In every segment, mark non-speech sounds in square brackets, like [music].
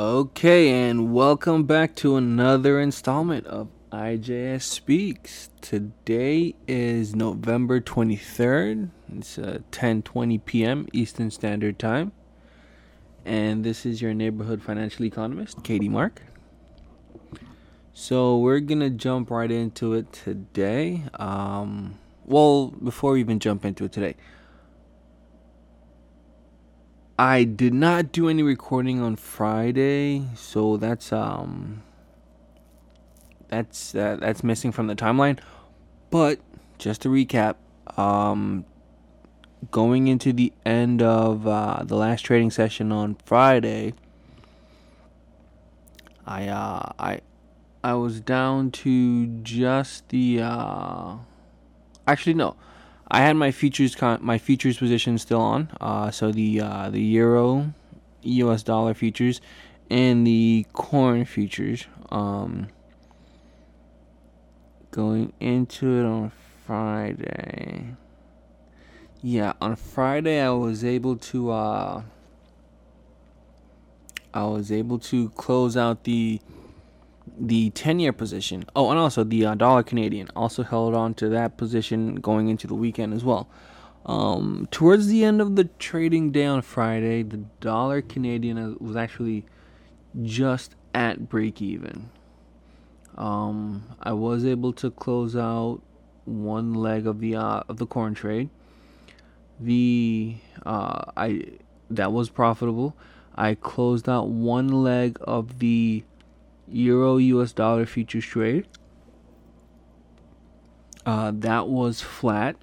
Okay, and welcome back to another installment of IJS Speaks. Today is November 23rd. It's uh, 10:20 p.m. Eastern Standard Time. And this is your neighborhood financial economist, Katie Mark. So, we're going to jump right into it today. Um, well, before we even jump into it today, I did not do any recording on Friday, so that's um that's uh, that's missing from the timeline. But just to recap, um going into the end of uh, the last trading session on Friday, I uh I I was down to just the uh actually no I had my futures con- my futures position still on. Uh, so the uh, the euro, U.S. dollar futures, and the corn futures. Um, going into it on Friday. Yeah, on Friday I was able to. Uh, I was able to close out the the 10 year position. Oh, and also the uh, dollar Canadian also held on to that position going into the weekend as well. Um, towards the end of the trading day on Friday, the dollar Canadian was actually just at break even. Um, I was able to close out one leg of the uh, of the corn trade. The uh, I that was profitable. I closed out one leg of the Euro US dollar futures trade. Uh, that was flat.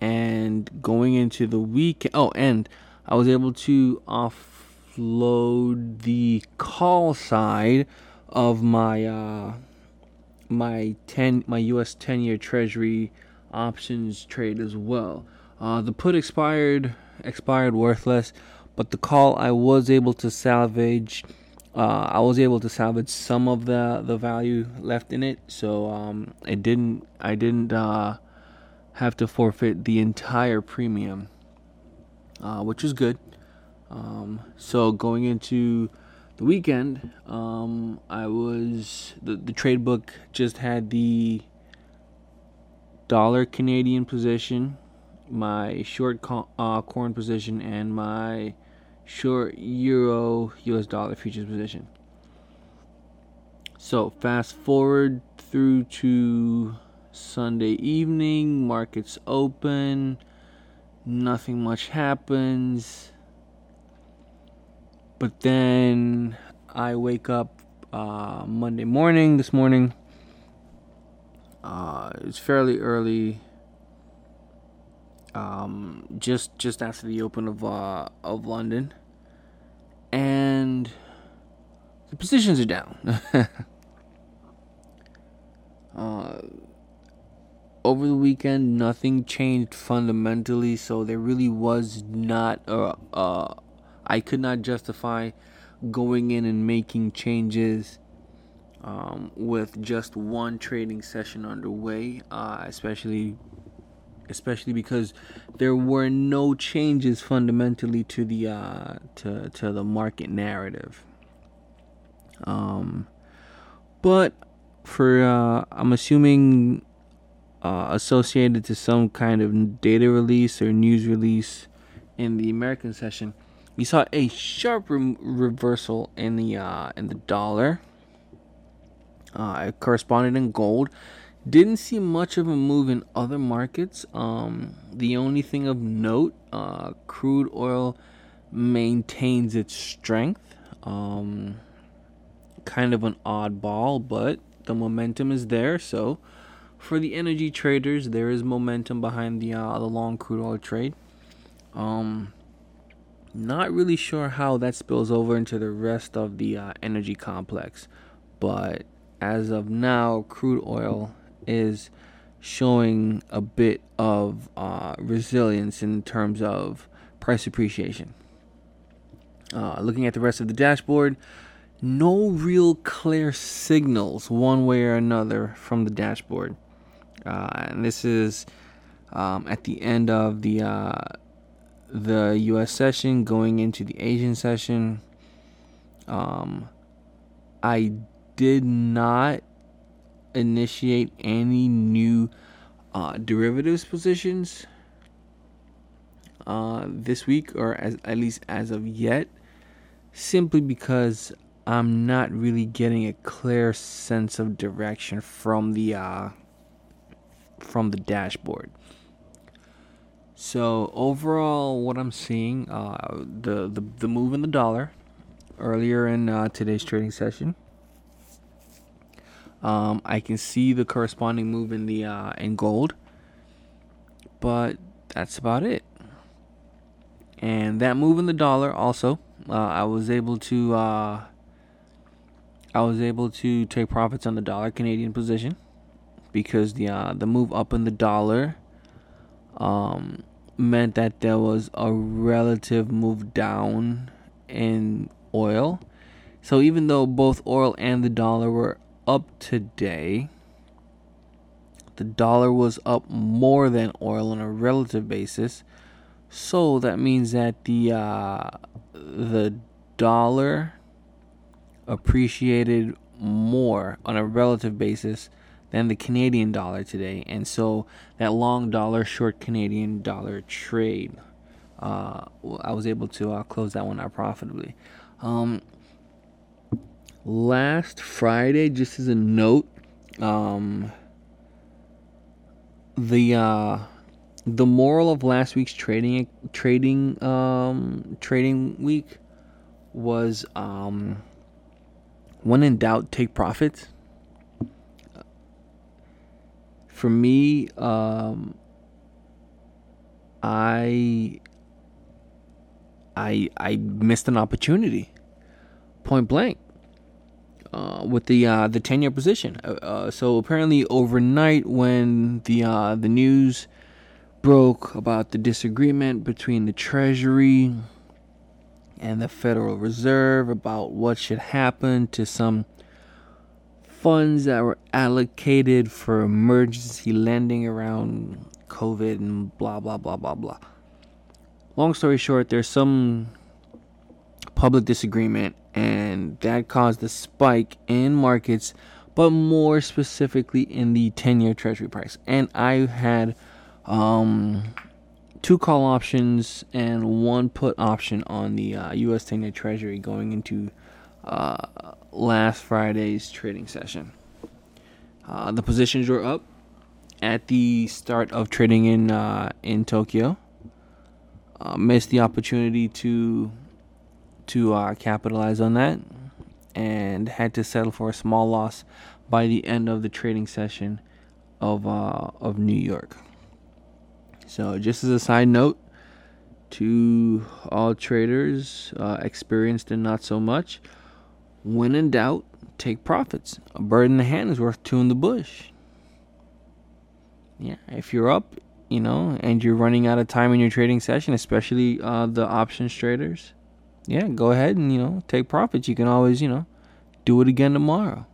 And going into the week, oh, and I was able to offload the call side of my uh, my ten my US ten year Treasury options trade as well. Uh, the put expired expired worthless, but the call I was able to salvage uh, I was able to salvage some of the the value left in it, so um, it didn't I didn't uh, have to forfeit the entire premium, uh, which was good. Um, so going into the weekend, um, I was the the trade book just had the dollar Canadian position, my short co- uh, corn position, and my short euro US dollar futures position. So fast forward through to Sunday evening, markets open, nothing much happens. But then I wake up uh, Monday morning, this morning. Uh, it's fairly early. Um, just just after the open of uh, of London, and the positions are down. [laughs] uh, over the weekend, nothing changed fundamentally, so there really was not. I could not justify going in and making changes um, with just one trading session underway, uh, especially especially because there were no changes fundamentally to the uh, to to the market narrative. Um, but for uh, I'm assuming uh, associated to some kind of data release or news release in the American session, we saw a sharp re- reversal in the uh, in the dollar. Uh, it corresponded in gold didn't see much of a move in other markets. Um, the only thing of note, uh, crude oil maintains its strength. Um, kind of an oddball, but the momentum is there. So, for the energy traders, there is momentum behind the uh, the long crude oil trade. Um, not really sure how that spills over into the rest of the uh, energy complex, but as of now, crude oil is showing a bit of uh, resilience in terms of price appreciation. Uh, looking at the rest of the dashboard, no real clear signals one way or another from the dashboard. Uh, and this is um, at the end of the uh, the U.S. session, going into the Asian session. Um, I did not initiate any new uh, derivatives positions uh, this week, or as at least as of yet, simply because I'm not really getting a clear sense of direction from the uh, from the dashboard. So overall, what I'm seeing, uh, the, the the move in the dollar earlier in uh, today's trading session. Um, I can see the corresponding move in the uh, in gold, but that's about it. And that move in the dollar also, uh, I was able to uh, I was able to take profits on the dollar Canadian position because the uh, the move up in the dollar um, meant that there was a relative move down in oil. So even though both oil and the dollar were up today, the dollar was up more than oil on a relative basis. So that means that the uh, the dollar appreciated more on a relative basis than the Canadian dollar today, and so that long dollar short Canadian dollar trade, uh, I was able to uh, close that one out profitably. Um, last Friday, just as a note, um, the uh, the moral of last week's trading trading um, trading week was um, when in doubt, take profits. For me, um, I I I missed an opportunity, point blank, uh, with the uh, the ten year position. Uh, uh, so apparently overnight, when the uh, the news broke about the disagreement between the Treasury and the Federal Reserve about what should happen to some funds that were allocated for emergency lending around COVID and blah, blah, blah, blah, blah. Long story short, there's some public disagreement, and that caused a spike in markets, but more specifically in the 10 year Treasury price. And I had um, two call options and one put option on the uh, U.S. 10-year Treasury going into uh, last Friday's trading session. Uh, the positions were up at the start of trading in uh, in Tokyo. Uh, missed the opportunity to to uh, capitalize on that, and had to settle for a small loss by the end of the trading session of of New York. So, just as a side note to all traders, uh, experienced and not so much, when in doubt, take profits. A bird in the hand is worth two in the bush. Yeah, if you're up, you know, and you're running out of time in your trading session, especially uh, the options traders, yeah, go ahead and you know take profits. You can always you know do it again tomorrow.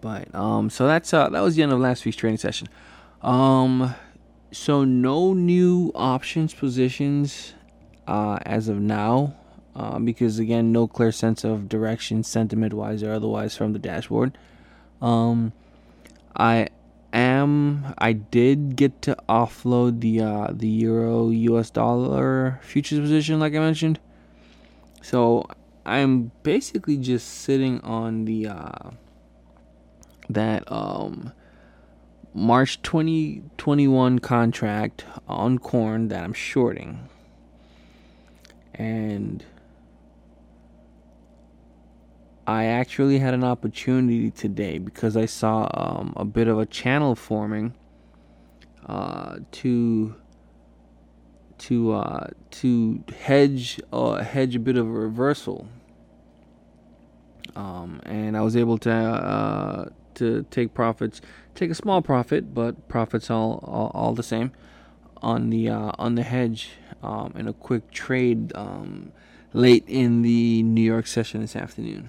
But um, so that's uh, that was the end of last week's trading session. Um, so no new options positions uh, as of now, uh, because again, no clear sense of direction, sentiment wise or otherwise, from the dashboard. Um, I am. I did get to offload the uh, the euro US dollar futures position, like I mentioned. So I'm basically just sitting on the uh, that um March 2021 contract on corn that I'm shorting. And I actually had an opportunity today because I saw um, a bit of a channel forming uh, to to uh, to hedge uh, hedge a bit of a reversal. Um, and I was able to uh, to take profits, take a small profit, but profits all all, all the same on the uh, on the hedge um, in a quick trade um, late in the New York session this afternoon.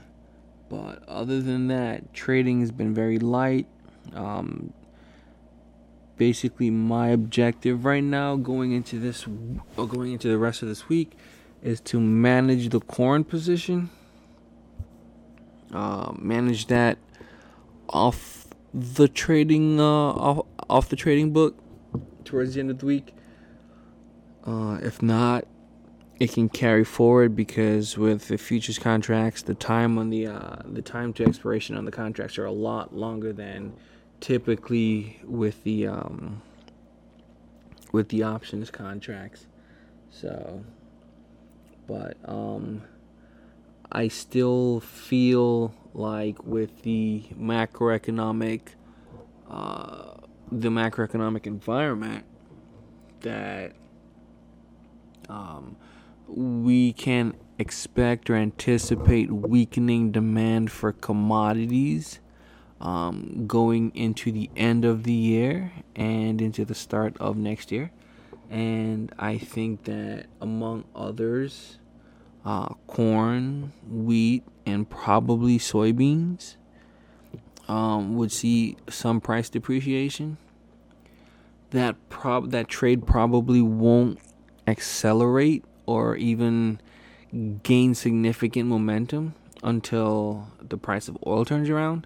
But other than that, trading has been very light. Um, basically, my objective right now, going into this, going into the rest of this week, is to manage the corn position, uh, manage that off the trading uh, off, off the trading book towards the end of the week. Uh, if not, it can carry forward because with the futures contracts, the time on the uh, the time to expiration on the contracts are a lot longer than typically with the um, with the options contracts. So, but um, I still feel like with the macroeconomic uh, the macroeconomic environment that um, we can expect or anticipate weakening demand for commodities um, going into the end of the year and into the start of next year. And I think that among others, uh, corn, wheat, and probably soybeans um, would see some price depreciation. That prob that trade probably won't accelerate or even gain significant momentum until the price of oil turns around.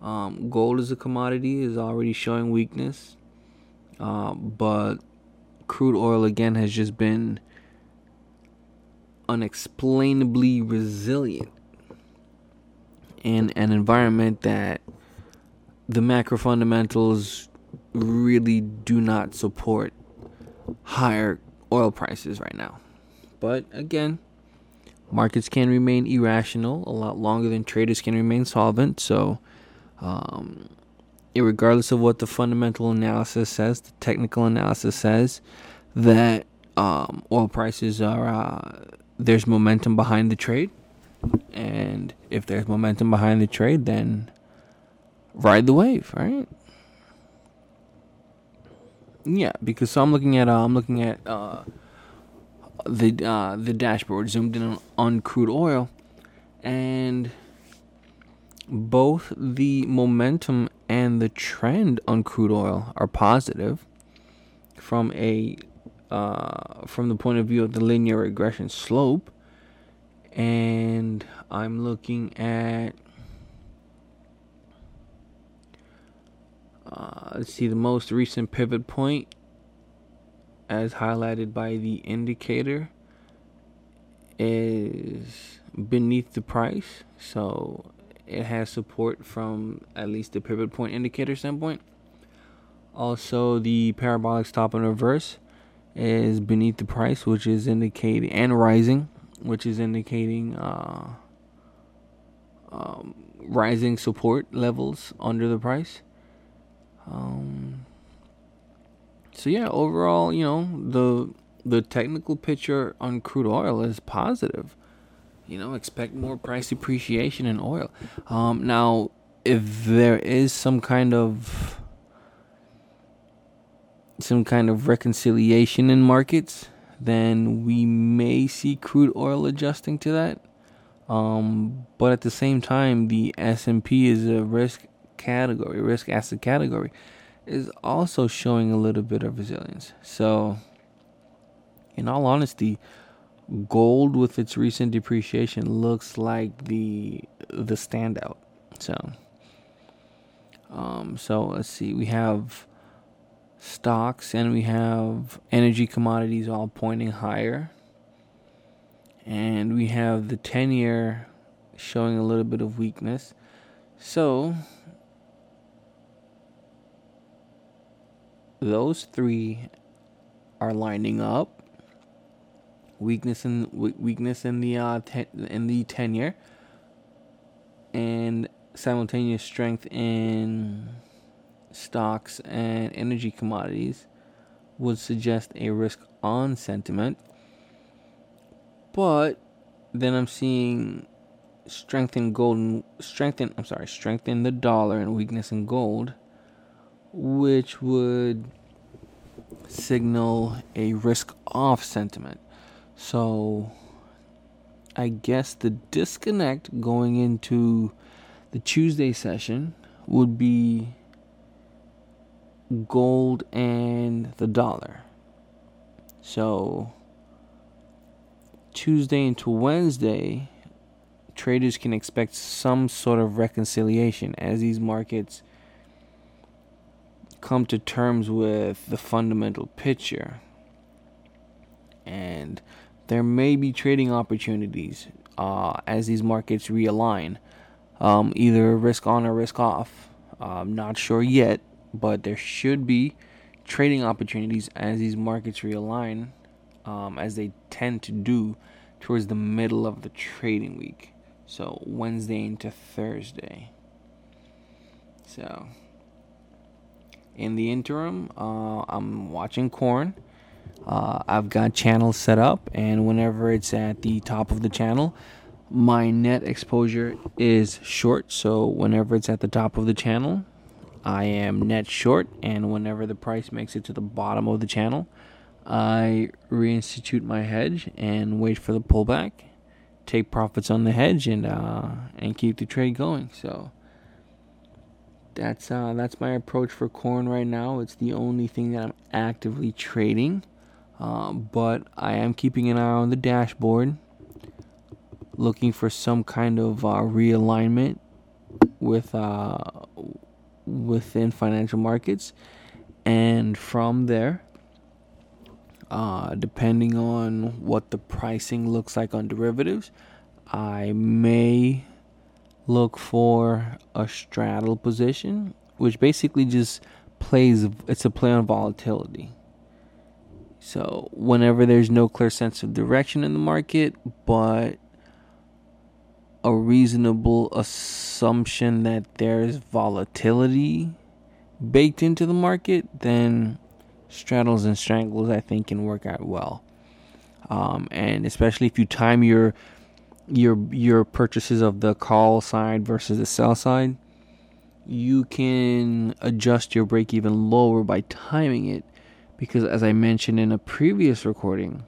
Um, gold as a commodity is already showing weakness, uh, but crude oil again has just been unexplainably resilient in an environment that the macro fundamentals really do not support higher oil prices right now. But again, markets can remain irrational a lot longer than traders can remain solvent. So, um, regardless of what the fundamental analysis says, the technical analysis says that um, oil prices are uh, there's momentum behind the trade, and if there's momentum behind the trade, then ride the wave, right? Yeah, because so I'm looking at uh, I'm looking at uh, the uh, the dashboard zoomed in on, on crude oil, and both the momentum and the trend on crude oil are positive from a uh, from the point of view of the linear regression slope and I'm looking at uh, let's see the most recent pivot point as highlighted by the indicator is beneath the price. So it has support from at least the pivot point indicator standpoint. Also the parabolic stop and reverse is beneath the price which is indicating and rising which is indicating uh, um, rising support levels under the price. Um, so yeah, overall, you know, the the technical picture on crude oil is positive. You know, expect more price appreciation in oil. Um, now, if there is some kind of some kind of reconciliation in markets, then we may see crude oil adjusting to that. Um, but at the same time, the S and P is a risk category, risk asset category is also showing a little bit of resilience. So, in all honesty, gold with its recent depreciation looks like the the standout. So, um, so let's see. We have stocks and we have energy commodities all pointing higher, and we have the ten year showing a little bit of weakness. So those three are lining up. Weakness in weakness in the uh, ten, in the ten year, and simultaneous strength in stocks and energy commodities would suggest a risk on sentiment. But then I'm seeing strength in gold strength in, I'm sorry, strength in the dollar and weakness in gold which would signal a risk off sentiment. So I guess the disconnect going into the Tuesday session would be gold and the dollar. So Tuesday into Wednesday, traders can expect some sort of reconciliation as these markets come to terms with the fundamental picture. And there may be trading opportunities uh, as these markets realign, um, either risk on or risk off. I'm not sure yet, but there should be trading opportunities as these markets realign, um, as they tend to do towards the middle of the trading week. So Wednesday into Thursday. So in the interim, uh, I'm watching corn. Uh, I've got channels set up, and whenever it's at the top of the channel, my net exposure is short. So whenever it's at the top of the channel, I am net short, and whenever the price makes it to the bottom of the channel, I reinstitute my hedge and wait for the pullback take profits on the hedge and uh, and keep the trade going. So that's uh, that's my approach for corn right now. It's the only thing that I'm actively trading, uh, but I am keeping an eye on the dashboard, looking for some kind of uh, realignment with uh, within financial markets, and from there uh, depending on what the pricing looks like on derivatives, I may look for a straddle position, which basically just plays, it's a play on volatility. So, whenever there's no clear sense of direction in the market, but a reasonable assumption that there's volatility baked into the market, then straddles and strangles I think can work out well. Um, and especially if you time your your your purchases of the call side versus the sell side, you can adjust your break even lower by timing it because as I mentioned in a previous recording,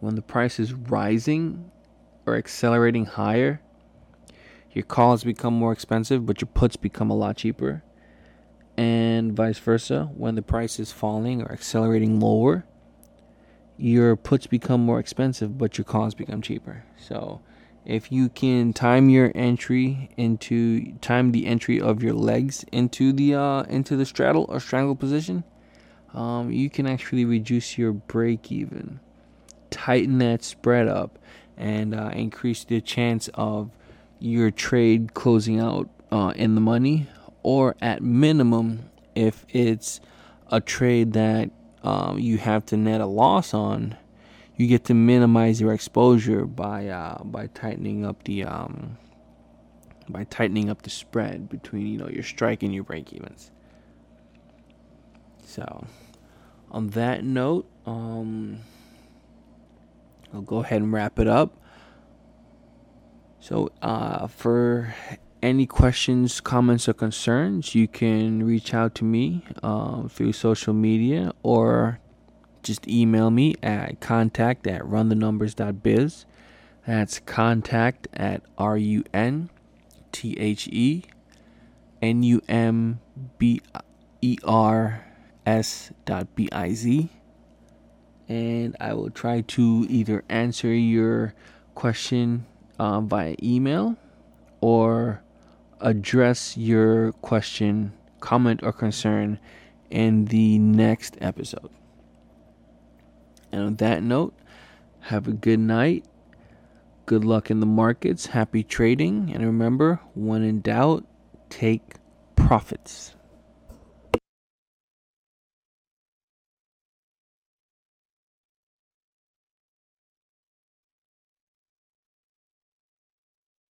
when the price is rising or accelerating higher, your calls become more expensive, but your puts become a lot cheaper and vice versa. When the price is falling or accelerating lower, your puts become more expensive, but your calls become cheaper. So, if you can time your entry into time the entry of your legs into the uh, into the straddle or strangle position, um, you can actually reduce your break even, tighten that spread up, and uh, increase the chance of your trade closing out uh, in the money or at minimum, if it's a trade that um, you have to net a loss on, you get to minimize your exposure by uh, by tightening up the um, by tightening up the spread between you know your strike and your break evens. So, on that note, um, I'll go ahead and wrap it up. So, uh, for any questions, comments, or concerns, you can reach out to me um, through social media or just email me at contact at runthenumbers.biz. That's contact at R U N T H E N U M B E R S dot B I Z. And I will try to either answer your question um, via email or address your question, comment, or concern in the next episode. And on that note, have a good night. Good luck in the markets. Happy trading. And remember, when in doubt, take profits.